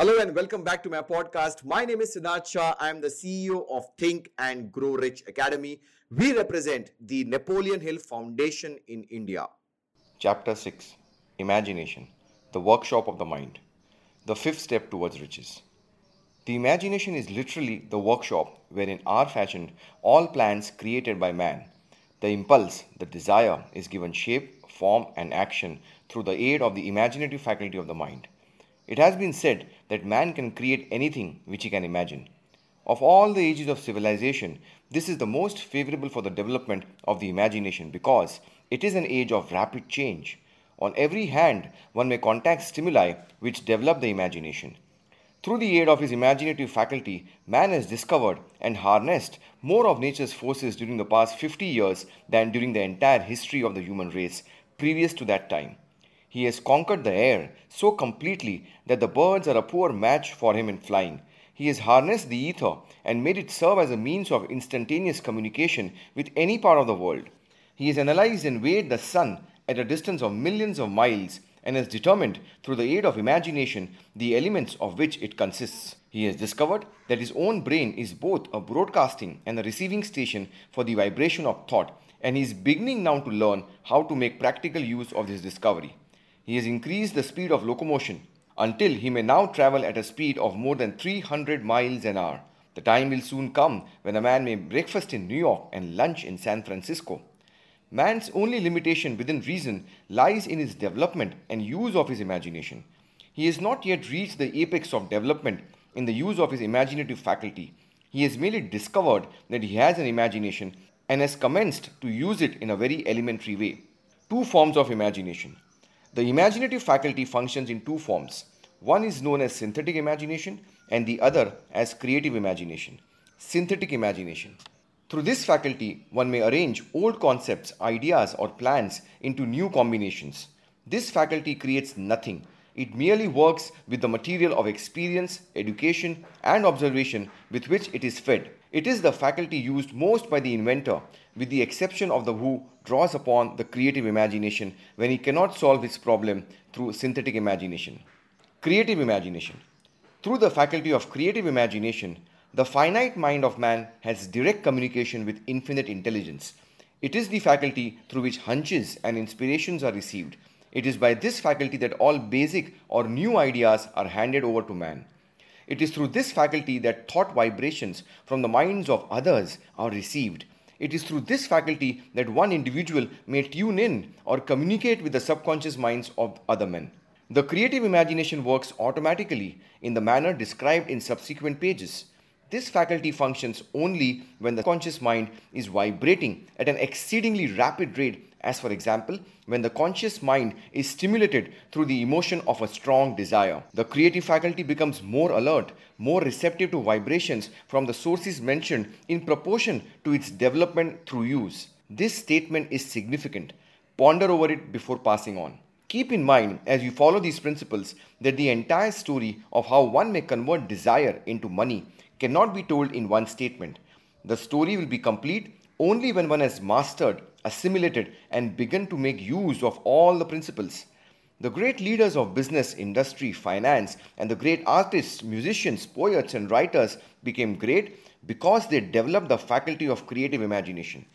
Hello and welcome back to my podcast. My name is Siddharth Shah. I am the CEO of Think and Grow Rich Academy. We represent the Napoleon Hill Foundation in India. Chapter 6 Imagination, the workshop of the mind, the fifth step towards riches. The imagination is literally the workshop wherein are fashioned all plans created by man. The impulse, the desire, is given shape, form, and action through the aid of the imaginative faculty of the mind. It has been said that man can create anything which he can imagine. Of all the ages of civilization, this is the most favorable for the development of the imagination because it is an age of rapid change. On every hand, one may contact stimuli which develop the imagination. Through the aid of his imaginative faculty, man has discovered and harnessed more of nature's forces during the past 50 years than during the entire history of the human race previous to that time. He has conquered the air so completely that the birds are a poor match for him in flying. He has harnessed the ether and made it serve as a means of instantaneous communication with any part of the world. He has analyzed and weighed the sun at a distance of millions of miles and has determined through the aid of imagination the elements of which it consists. He has discovered that his own brain is both a broadcasting and a receiving station for the vibration of thought, and he is beginning now to learn how to make practical use of this discovery. He has increased the speed of locomotion until he may now travel at a speed of more than 300 miles an hour. The time will soon come when a man may breakfast in New York and lunch in San Francisco. Man's only limitation within reason lies in his development and use of his imagination. He has not yet reached the apex of development in the use of his imaginative faculty. He has merely discovered that he has an imagination and has commenced to use it in a very elementary way. Two forms of imagination the imaginative faculty functions in two forms. One is known as synthetic imagination and the other as creative imagination. Synthetic imagination. Through this faculty, one may arrange old concepts, ideas, or plans into new combinations. This faculty creates nothing. It merely works with the material of experience, education, and observation with which it is fed. It is the faculty used most by the inventor, with the exception of the who draws upon the creative imagination when he cannot solve his problem through synthetic imagination. Creative imagination. Through the faculty of creative imagination, the finite mind of man has direct communication with infinite intelligence. It is the faculty through which hunches and inspirations are received. It is by this faculty that all basic or new ideas are handed over to man. It is through this faculty that thought vibrations from the minds of others are received. It is through this faculty that one individual may tune in or communicate with the subconscious minds of other men. The creative imagination works automatically in the manner described in subsequent pages. This faculty functions only when the conscious mind is vibrating at an exceedingly rapid rate as for example, when the conscious mind is stimulated through the emotion of a strong desire, the creative faculty becomes more alert, more receptive to vibrations from the sources mentioned in proportion to its development through use. This statement is significant. Ponder over it before passing on. Keep in mind as you follow these principles that the entire story of how one may convert desire into money cannot be told in one statement. The story will be complete only when one has mastered assimilated, and begun to make use of all the principles. The great leaders of business, industry, finance, and the great artists, musicians, poets, and writers became great because they developed the faculty of creative imagination.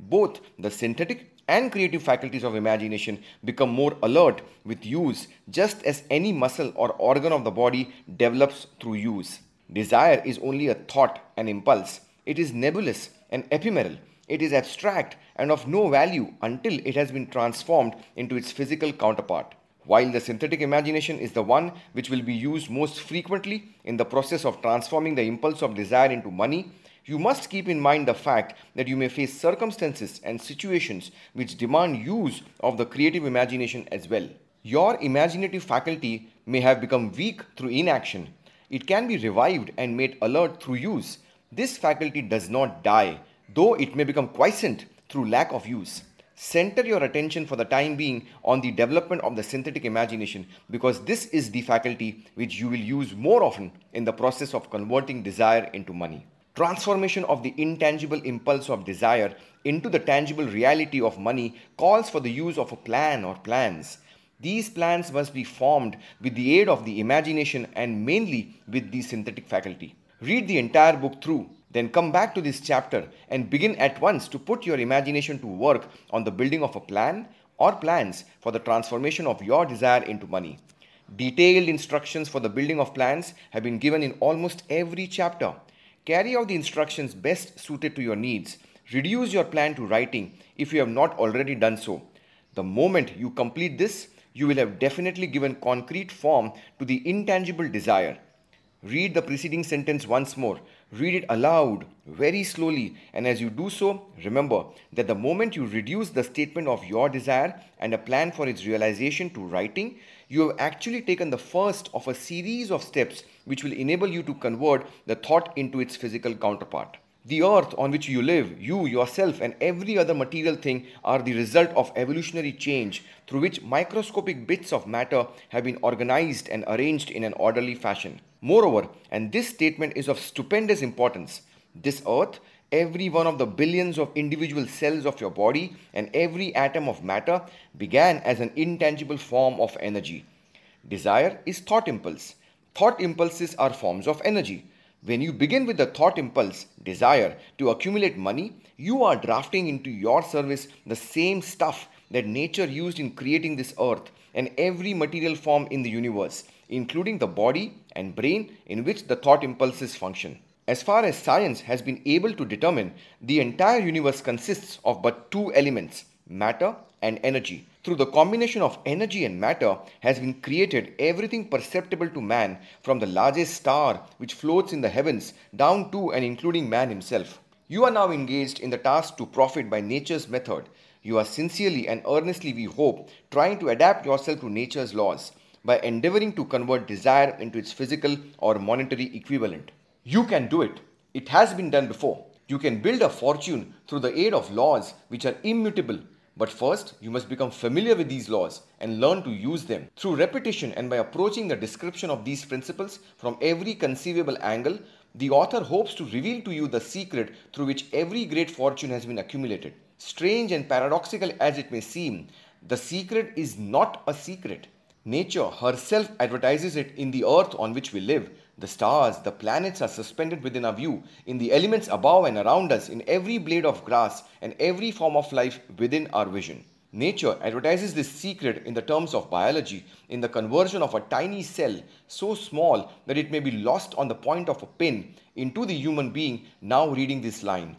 Both the synthetic and creative faculties of imagination become more alert with use, just as any muscle or organ of the body develops through use. Desire is only a thought, an impulse. It is nebulous and ephemeral. It is abstract and of no value until it has been transformed into its physical counterpart. While the synthetic imagination is the one which will be used most frequently in the process of transforming the impulse of desire into money, you must keep in mind the fact that you may face circumstances and situations which demand use of the creative imagination as well. Your imaginative faculty may have become weak through inaction. It can be revived and made alert through use. This faculty does not die, though it may become quiescent through lack of use. Center your attention for the time being on the development of the synthetic imagination because this is the faculty which you will use more often in the process of converting desire into money. Transformation of the intangible impulse of desire into the tangible reality of money calls for the use of a plan or plans. These plans must be formed with the aid of the imagination and mainly with the synthetic faculty. Read the entire book through, then come back to this chapter and begin at once to put your imagination to work on the building of a plan or plans for the transformation of your desire into money. Detailed instructions for the building of plans have been given in almost every chapter. Carry out the instructions best suited to your needs. Reduce your plan to writing if you have not already done so. The moment you complete this, you will have definitely given concrete form to the intangible desire. Read the preceding sentence once more. Read it aloud, very slowly, and as you do so, remember that the moment you reduce the statement of your desire and a plan for its realization to writing, you have actually taken the first of a series of steps which will enable you to convert the thought into its physical counterpart. The earth on which you live, you, yourself, and every other material thing are the result of evolutionary change through which microscopic bits of matter have been organized and arranged in an orderly fashion. Moreover, and this statement is of stupendous importance, this earth, every one of the billions of individual cells of your body, and every atom of matter began as an intangible form of energy. Desire is thought impulse. Thought impulses are forms of energy. When you begin with the thought impulse, desire, to accumulate money, you are drafting into your service the same stuff that nature used in creating this earth and every material form in the universe, including the body and brain in which the thought impulses function. As far as science has been able to determine, the entire universe consists of but two elements matter and energy. Through the combination of energy and matter has been created everything perceptible to man from the largest star which floats in the heavens down to and including man himself. You are now engaged in the task to profit by nature's method. You are sincerely and earnestly, we hope, trying to adapt yourself to nature's laws by endeavoring to convert desire into its physical or monetary equivalent. You can do it. It has been done before. You can build a fortune through the aid of laws which are immutable. But first, you must become familiar with these laws and learn to use them. Through repetition and by approaching the description of these principles from every conceivable angle, the author hopes to reveal to you the secret through which every great fortune has been accumulated. Strange and paradoxical as it may seem, the secret is not a secret. Nature herself advertises it in the earth on which we live, the stars, the planets are suspended within our view, in the elements above and around us, in every blade of grass and every form of life within our vision. Nature advertises this secret in the terms of biology, in the conversion of a tiny cell so small that it may be lost on the point of a pin into the human being now reading this line.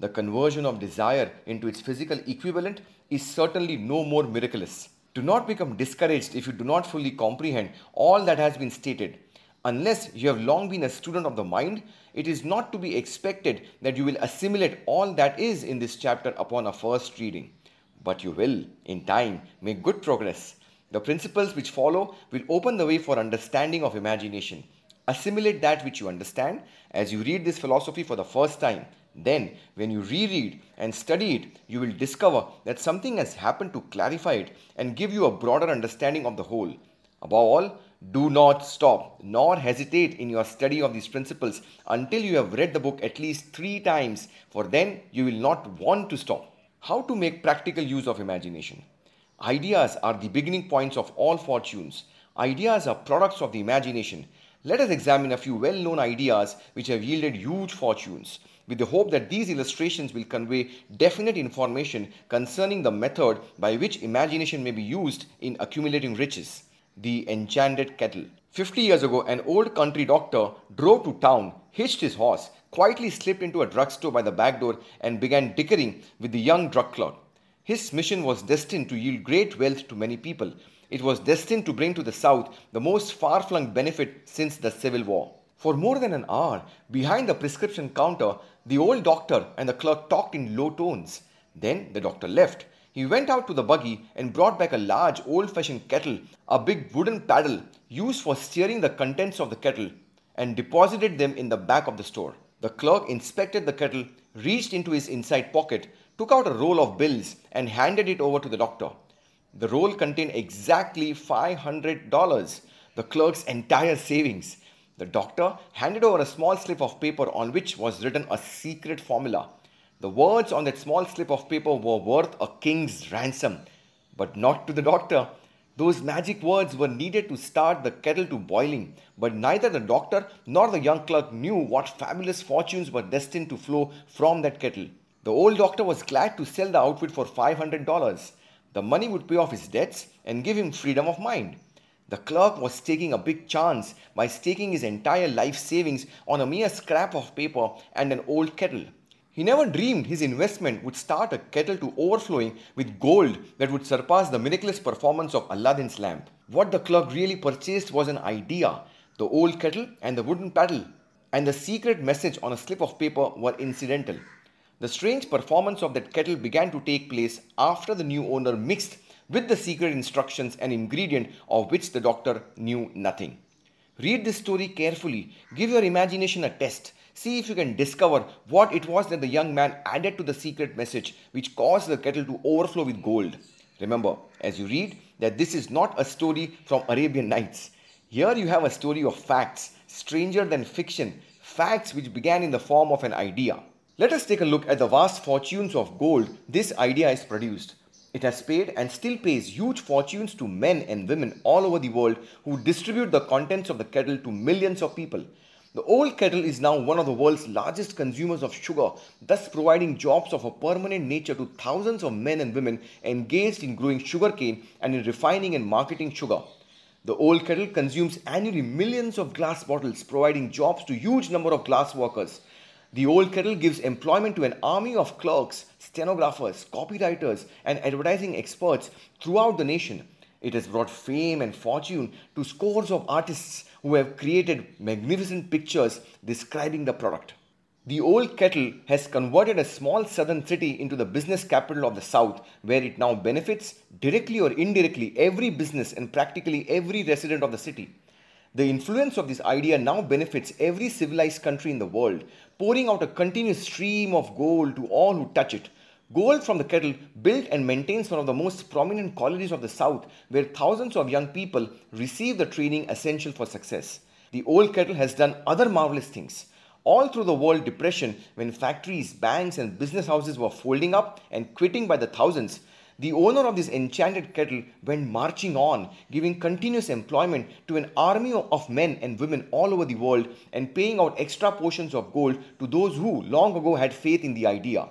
The conversion of desire into its physical equivalent is certainly no more miraculous. Do not become discouraged if you do not fully comprehend all that has been stated. Unless you have long been a student of the mind, it is not to be expected that you will assimilate all that is in this chapter upon a first reading. But you will, in time, make good progress. The principles which follow will open the way for understanding of imagination. Assimilate that which you understand as you read this philosophy for the first time. Then, when you reread and study it, you will discover that something has happened to clarify it and give you a broader understanding of the whole. Above all, do not stop nor hesitate in your study of these principles until you have read the book at least three times, for then you will not want to stop. How to make practical use of imagination? Ideas are the beginning points of all fortunes. Ideas are products of the imagination. Let us examine a few well known ideas which have yielded huge fortunes, with the hope that these illustrations will convey definite information concerning the method by which imagination may be used in accumulating riches the enchanted kettle. Fifty years ago, an old country doctor drove to town, hitched his horse, quietly slipped into a drugstore by the back door, and began dickering with the young drug clerk. His mission was destined to yield great wealth to many people. It was destined to bring to the South the most far flung benefit since the Civil War. For more than an hour, behind the prescription counter, the old doctor and the clerk talked in low tones. Then the doctor left he went out to the buggy and brought back a large old fashioned kettle, a big wooden paddle used for steering the contents of the kettle, and deposited them in the back of the store. The clerk inspected the kettle, reached into his inside pocket, took out a roll of bills, and handed it over to the doctor. The roll contained exactly $500, the clerk's entire savings. The doctor handed over a small slip of paper on which was written a secret formula. The words on that small slip of paper were worth a king's ransom, but not to the doctor. Those magic words were needed to start the kettle to boiling, but neither the doctor nor the young clerk knew what fabulous fortunes were destined to flow from that kettle. The old doctor was glad to sell the outfit for $500. The money would pay off his debts and give him freedom of mind. The clerk was taking a big chance by staking his entire life savings on a mere scrap of paper and an old kettle. He never dreamed his investment would start a kettle to overflowing with gold that would surpass the miraculous performance of Aladdin's lamp. What the clerk really purchased was an idea the old kettle and the wooden paddle, and the secret message on a slip of paper were incidental. The strange performance of that kettle began to take place after the new owner mixed with the secret instructions and ingredient of which the doctor knew nothing. Read this story carefully, give your imagination a test, see if you can discover what it was that the young man added to the secret message which caused the kettle to overflow with gold. Remember, as you read, that this is not a story from Arabian Nights. Here you have a story of facts, stranger than fiction, facts which began in the form of an idea. Let us take a look at the vast fortunes of gold this idea has produced. It has paid and still pays huge fortunes to men and women all over the world who distribute the contents of the kettle to millions of people. The old kettle is now one of the world's largest consumers of sugar, thus providing jobs of a permanent nature to thousands of men and women engaged in growing sugarcane and in refining and marketing sugar. The old kettle consumes annually millions of glass bottles, providing jobs to huge number of glass workers. The old kettle gives employment to an army of clerks, stenographers, copywriters, and advertising experts throughout the nation. It has brought fame and fortune to scores of artists who have created magnificent pictures describing the product. The old kettle has converted a small southern city into the business capital of the south, where it now benefits directly or indirectly every business and practically every resident of the city. The influence of this idea now benefits every civilized country in the world, pouring out a continuous stream of gold to all who touch it. Gold from the kettle built and maintains one of the most prominent colleges of the South, where thousands of young people receive the training essential for success. The old kettle has done other marvelous things. All through the world depression, when factories, banks, and business houses were folding up and quitting by the thousands, the owner of this enchanted kettle went marching on, giving continuous employment to an army of men and women all over the world and paying out extra portions of gold to those who long ago had faith in the idea.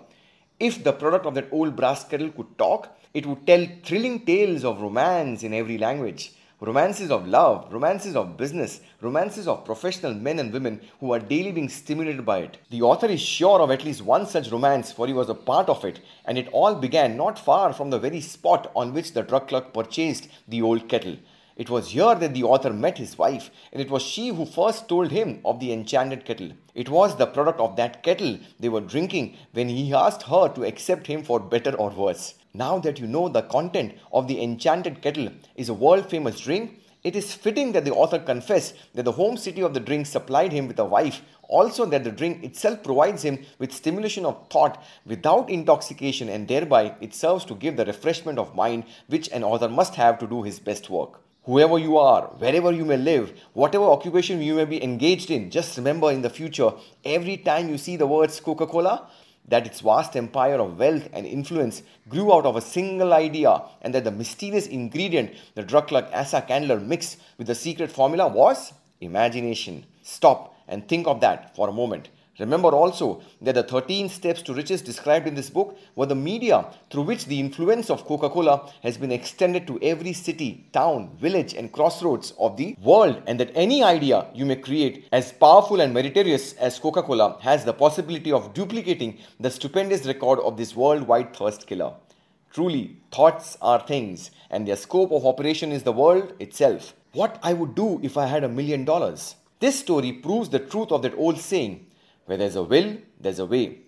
If the product of that old brass kettle could talk, it would tell thrilling tales of romance in every language romances of love, romances of business, romances of professional men and women who are daily being stimulated by it. The author is sure of at least one such romance, for he was a part of it, and it all began not far from the very spot on which the drug clerk purchased the old kettle. It was here that the author met his wife, and it was she who first told him of the enchanted kettle. It was the product of that kettle they were drinking when he asked her to accept him for better or worse. Now that you know the content of the enchanted kettle is a world famous drink, it is fitting that the author confess that the home city of the drink supplied him with a wife, also that the drink itself provides him with stimulation of thought without intoxication, and thereby it serves to give the refreshment of mind which an author must have to do his best work. Whoever you are, wherever you may live, whatever occupation you may be engaged in, just remember in the future, every time you see the words Coca Cola, that its vast empire of wealth and influence grew out of a single idea, and that the mysterious ingredient the drug clerk Asa Candler mixed with the secret formula was imagination. Stop and think of that for a moment. Remember also that the 13 steps to riches described in this book were the media through which the influence of Coca Cola has been extended to every city, town, village, and crossroads of the world, and that any idea you may create as powerful and meritorious as Coca Cola has the possibility of duplicating the stupendous record of this worldwide thirst killer. Truly, thoughts are things, and their scope of operation is the world itself. What I would do if I had a million dollars? This story proves the truth of that old saying where there's a will, there's a way.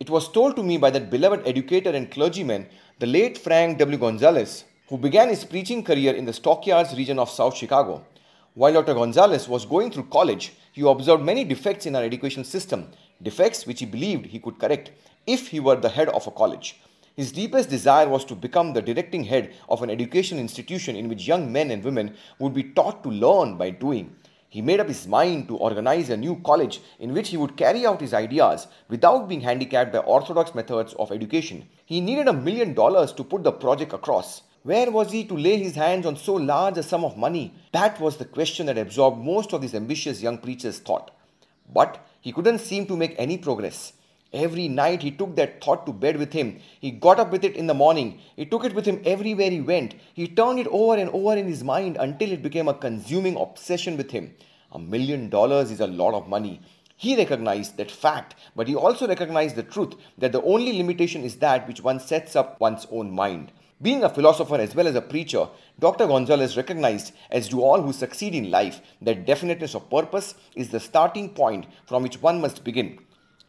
It was told to me by that beloved educator and clergyman, the late Frank W. Gunsaulus, who began his preaching career in the Stockyards region of South Chicago. While Dr. Gunsaulus was going through college, he observed many defects in our education system, defects which he believed he could correct if he were the head of a college. His deepest desire was to become the directing head of an education institution in which young men and women would be taught to learn by doing. He made up his mind to organize a new college in which he would carry out his ideas without being handicapped by orthodox methods of education. He needed a million dollars to put the project across. Where was he to lay his hands on so large a sum of money? That was the question that absorbed most of these ambitious young preachers' thought. But he couldn't seem to make any progress. Every night he took that thought to bed with him. He got up with it in the morning. He took it with him everywhere he went. He turned it over and over in his mind until it became a consuming obsession with him. A million dollars is a lot of money. He recognized that fact, but he also recognized the truth that the only limitation is that which one sets up one's own mind. Being a philosopher as well as a preacher, Dr. Gunsaulus recognized, as do all who succeed in life, that definiteness of purpose is the starting point from which one must begin.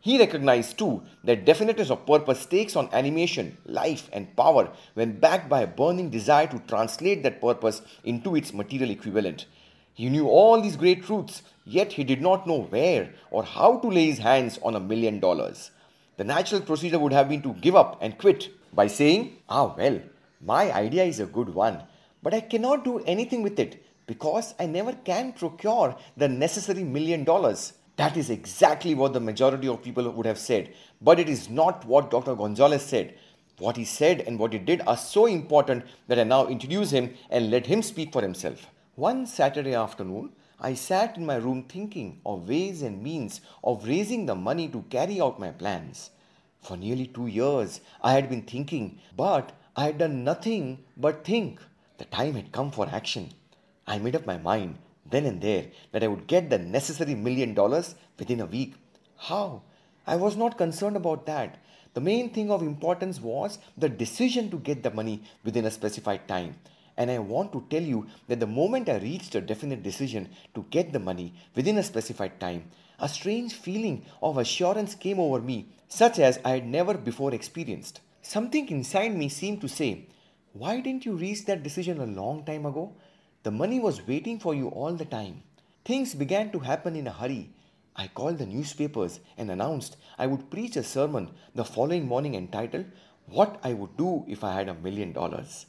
He recognized too that definiteness of purpose takes on animation, life, and power when backed by a burning desire to translate that purpose into its material equivalent. He knew all these great truths, yet he did not know where or how to lay his hands on a million dollars. The natural procedure would have been to give up and quit by saying, Ah, well, my idea is a good one, but I cannot do anything with it because I never can procure the necessary million dollars. That is exactly what the majority of people would have said, but it is not what Dr. Gunsaulus said. What he said and what he did are so important that I now introduce him and let him speak for himself. One Saturday afternoon, I sat in my room thinking of ways and means of raising the money to carry out my plans. For nearly two years, I had been thinking, but I had done nothing but think. The time had come for action. I made up my mind then and there that I would get the necessary million dollars within a week. How? I was not concerned about that. The main thing of importance was the decision to get the money within a specified time. And I want to tell you that the moment I reached a definite decision to get the money within a specified time, a strange feeling of assurance came over me, such as I had never before experienced. Something inside me seemed to say, Why didn't you reach that decision a long time ago? The money was waiting for you all the time. Things began to happen in a hurry. I called the newspapers and announced I would preach a sermon the following morning entitled, What I Would Do If I Had a Million Dollars.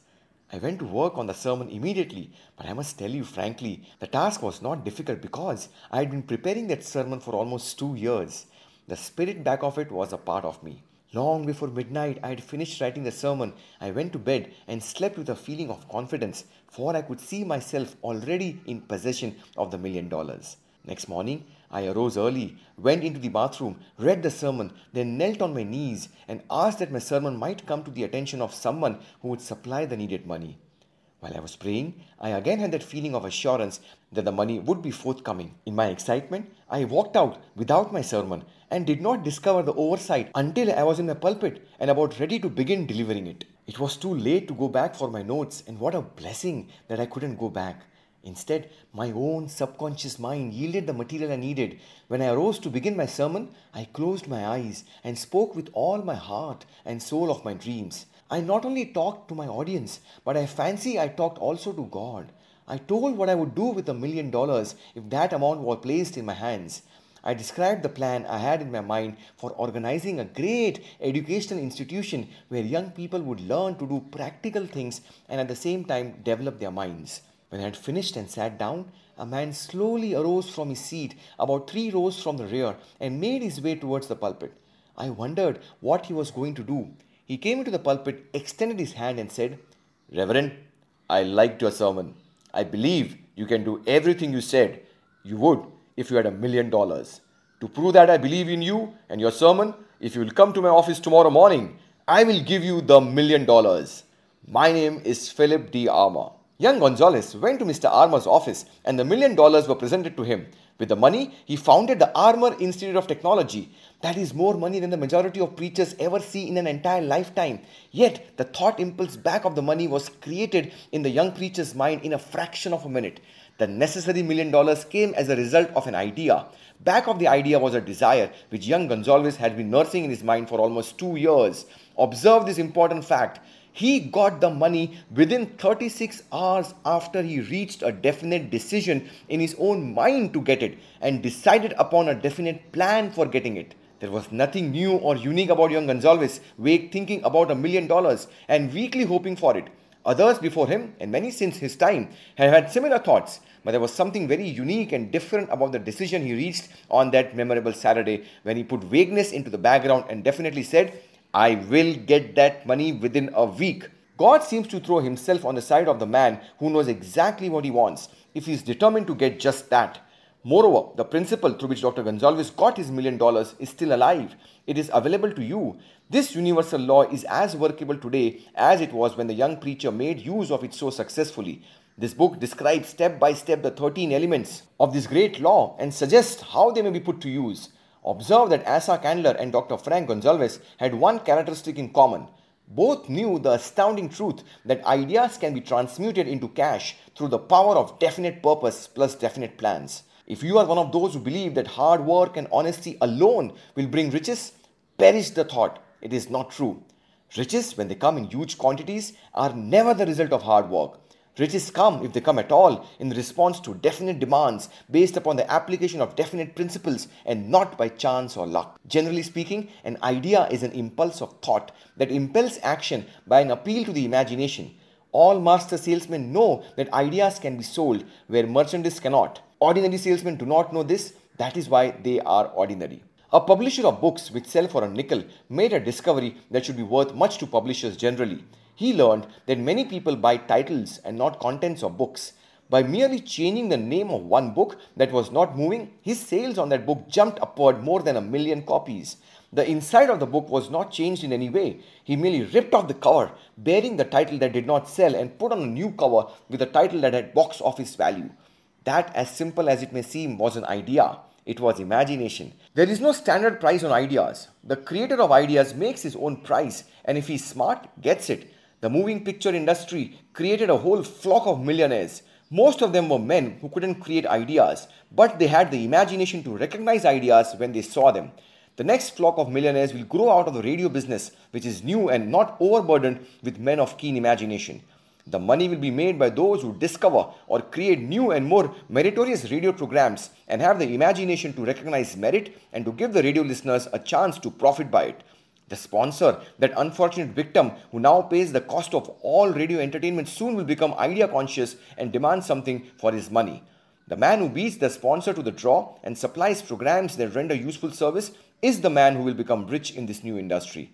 I went to work on the sermon immediately, but I must tell you frankly, the task was not difficult because I had been preparing that sermon for almost two years. The spirit back of it was a part of me. Long before midnight, I had finished writing the sermon. I went to bed and slept with a feeling of confidence, for I could see myself already in possession of the million dollars. Next morning, I arose early, went into the bathroom, read the sermon, then knelt on my knees and asked that my sermon might come to the attention of someone who would supply the needed money. While I was praying, I again had that feeling of assurance that the money would be forthcoming. In my excitement, I walked out without my sermon and did not discover the oversight until I was in my pulpit and about ready to begin delivering it. It was too late to go back for my notes, and what a blessing that I couldn't go back. Instead, my own subconscious mind yielded the material I needed. When I arose to begin my sermon, I closed my eyes and spoke with all my heart and soul of my dreams. I not only talked to my audience, but I fancy I talked also to God. I told what I would do with a million dollars if that amount were placed in my hands. I described the plan I had in my mind for organizing a great educational institution where young people would learn to do practical things and at the same time develop their minds. When I had finished and sat down, a man slowly arose from his seat about three rows from the rear and made his way towards the pulpit. I wondered what he was going to do. He came into the pulpit, extended his hand, and said, Reverend, I liked your sermon. I believe you can do everything you said you would if you had a million dollars. To prove that I believe in you and your sermon, if you will come to my office tomorrow morning, I will give you the million dollars. My name is Philip D. Armour. Young Gunsaulus went to Mr. Armour's office and the million dollars were presented to him. With the money, he founded the Armour Institute of Technology. That is more money than the majority of preachers ever see in an entire lifetime. Yet, the thought impulse back of the money was created in the young preacher's mind in a fraction of a minute. The necessary million dollars came as a result of an idea. Back of the idea was a desire which young Gunsaulus had been nursing in his mind for almost two years. Observe this important fact. He got the money within 36 hours after he reached a definite decision in his own mind to get it and decided upon a definite plan for getting it. There was nothing new or unique about young Gunsaulus, vague thinking about a million dollars and weakly hoping for it. Others before him, and many since his time, have had similar thoughts, but there was something very unique and different about the decision he reached on that memorable Saturday when he put vagueness into the background and definitely said, I will get that money within a week. God seems to throw himself on the side of the man who knows exactly what he wants if he is determined to get just that. Moreover, the principle through which Dr. Gunsaulus got his million dollars is still alive. It is available to you. This universal law is as workable today as it was when the young preacher made use of it so successfully. This book describes step by step the 13 elements of this great law and suggests how they may be put to use. Observe that Asa Candler and Dr. Frank Gunsaulus had one characteristic in common. Both knew the astounding truth that ideas can be transmuted into cash through the power of definite purpose plus definite plans. If you are one of those who believe that hard work and honesty alone will bring riches, perish the thought. It is not true. Riches, when they come in huge quantities, are never the result of hard work. Riches come, if they come at all, in response to definite demands based upon the application of definite principles and not by chance or luck. Generally speaking, an idea is an impulse of thought that impels action by an appeal to the imagination. All master salesmen know that ideas can be sold where merchandise cannot. Ordinary salesmen do not know this, that is why they are ordinary. A publisher of books which sell for a nickel made a discovery that should be worth much to publishers generally. He learned that many people buy titles and not contents of books. By merely changing the name of one book that was not moving, his sales on that book jumped upward more than a million copies. The inside of the book was not changed in any way. He merely ripped off the cover, bearing the title that did not sell, and put on a new cover with a title that had box office value. That, as simple as it may seem, was an idea. It was imagination. There is no standard price on ideas. The creator of ideas makes his own price, and if he's smart, gets it. The moving picture industry created a whole flock of millionaires. Most of them were men who couldn't create ideas, but they had the imagination to recognize ideas when they saw them. The next flock of millionaires will grow out of the radio business, which is new and not overburdened with men of keen imagination. The money will be made by those who discover or create new and more meritorious radio programs and have the imagination to recognize merit and to give the radio listeners a chance to profit by it. The sponsor, that unfortunate victim who now pays the cost of all radio entertainment, soon will become idea conscious and demand something for his money. The man who beats the sponsor to the draw and supplies programs that render useful service is the man who will become rich in this new industry.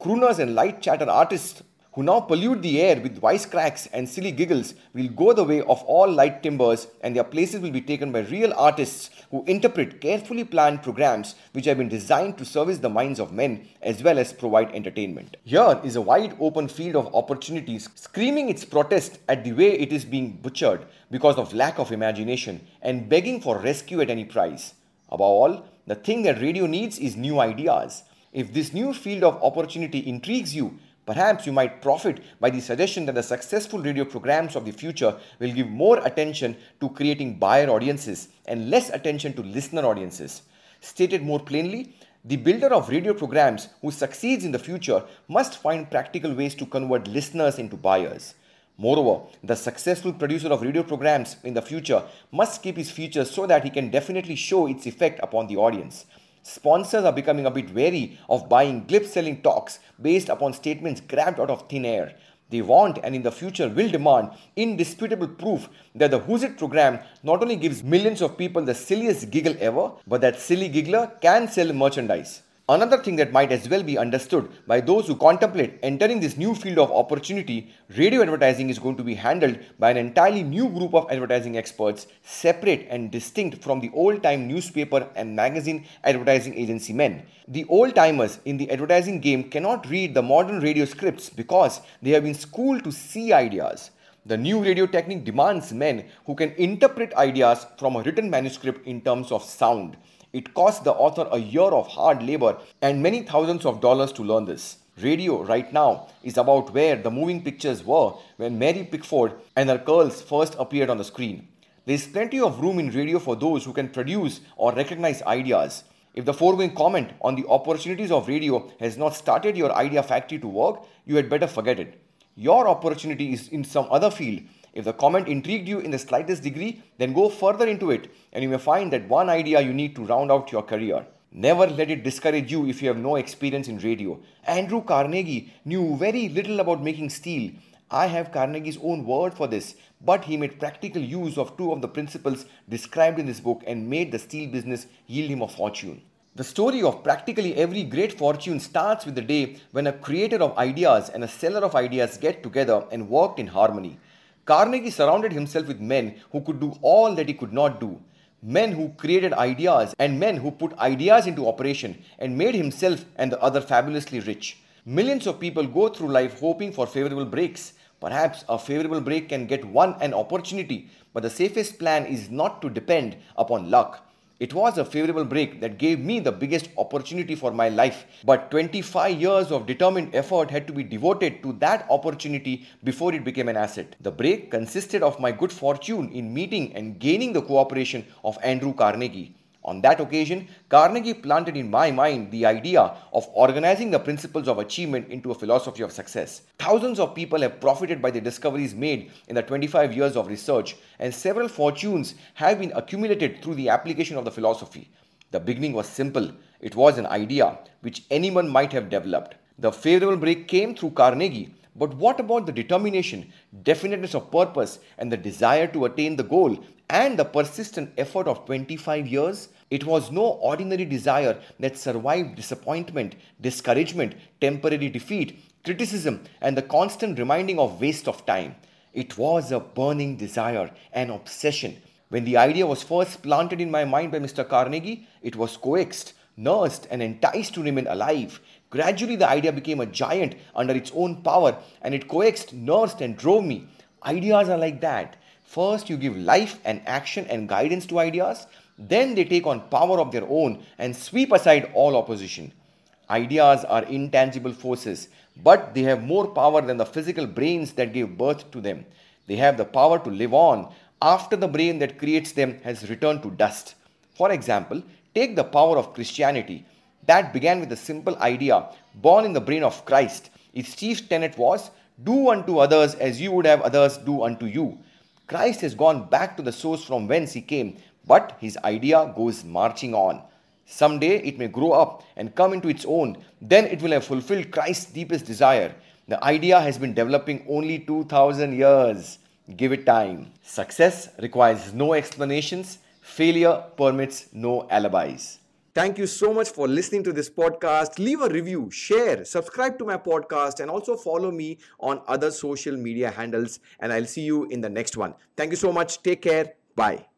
Crooners and light chatter artists who now pollute the air with wisecracks and silly giggles will go the way of all light timbers and their places will be taken by real artists who interpret carefully planned programs which have been designed to service the minds of men as well as provide entertainment. Here is a wide open field of opportunities screaming its protest at the way it is being butchered because of lack of imagination and begging for rescue at any price. Above all, the thing that radio needs is new ideas. If this new field of opportunity intrigues you, Perhaps you might profit by the suggestion that the successful radio programs of the future will give more attention to creating buyer audiences and less attention to listener audiences. Stated more plainly, the builder of radio programs who succeeds in the future must find practical ways to convert listeners into buyers. Moreover, the successful producer of radio programs in the future must keep his features so that he can definitely show its effect upon the audience. Sponsors are becoming a bit wary of buying glib selling talks based upon statements grabbed out of thin air. They want and in the future will demand indisputable proof that the Who's It program not only gives millions of people the silliest giggle ever, but that silly giggler can sell merchandise. Another thing that might as well be understood by those who contemplate entering this new field of opportunity, radio advertising is going to be handled by an entirely new group of advertising experts, separate and distinct from the old time newspaper and magazine advertising agency men. The old timers in the advertising game cannot read the modern radio scripts because they have been schooled to see ideas. The new radio technique demands men who can interpret ideas from a written manuscript in terms of sound. It cost the author a year of hard labor and many thousands of dollars to learn this. Radio right now is about where the moving pictures were when Mary Pickford and her curls first appeared on the screen. There is plenty of room in radio for those who can produce or recognize ideas. If the foregoing comment on the opportunities of radio has not started your idea factory to work, you had better forget it. Your opportunity is in some other field if the comment intrigued you in the slightest degree, then go further into it and you may find that one idea you need to round out your career. Never let it discourage you if you have no experience in radio. Andrew Carnegie knew very little about making steel. I have Carnegie's own word for this, but he made practical use of two of the principles described in this book and made the steel business yield him a fortune. The story of practically every great fortune starts with the day when a creator of ideas and a seller of ideas get together and worked in harmony. Carnegie surrounded himself with men who could do all that he could not do. Men who created ideas and men who put ideas into operation and made himself and the other fabulously rich. Millions of people go through life hoping for favorable breaks. Perhaps a favorable break can get one an opportunity, but the safest plan is not to depend upon luck. It was a favorable break that gave me the biggest opportunity for my life, but 25 years of determined effort had to be devoted to that opportunity before it became an asset. The break consisted of my good fortune in meeting and gaining the cooperation of Andrew Carnegie. On that occasion, Carnegie planted in my mind the idea of organizing the principles of achievement into a philosophy of success. Thousands of people have profited by the discoveries made in the 25 years of research, and several fortunes have been accumulated through the application of the philosophy. The beginning was simple, it was an idea which anyone might have developed. The favorable break came through Carnegie. But what about the determination, definiteness of purpose, and the desire to attain the goal and the persistent effort of 25 years, it was no ordinary desire that survived disappointment, discouragement, temporary defeat, criticism, and the constant reminding of waste of time. It was a burning desire, an obsession. When the idea was first planted in my mind by Mr. Carnegie, it was coaxed, nursed, and enticed to remain alive. Gradually, the idea became a giant under its own power, and it coaxed, nursed, and drove me. Ideas are like that. First, you give life and action and guidance to ideas, then they take on power of their own and sweep aside all opposition. Ideas are intangible forces, but they have more power than the physical brains that gave birth to them. They have the power to live on after the brain that creates them has returned to dust. For example, take the power of Christianity. That began with a simple idea born in the brain of Christ. Its chief tenet was do unto others as you would have others do unto you. Christ has gone back to the source from whence he came, but his idea goes marching on. Someday it may grow up and come into its own. Then it will have fulfilled Christ's deepest desire. The idea has been developing only 2000 years. Give it time. Success requires no explanations, failure permits no alibis. Thank you so much for listening to this podcast. Leave a review, share, subscribe to my podcast, and also follow me on other social media handles. And I'll see you in the next one. Thank you so much. Take care. Bye.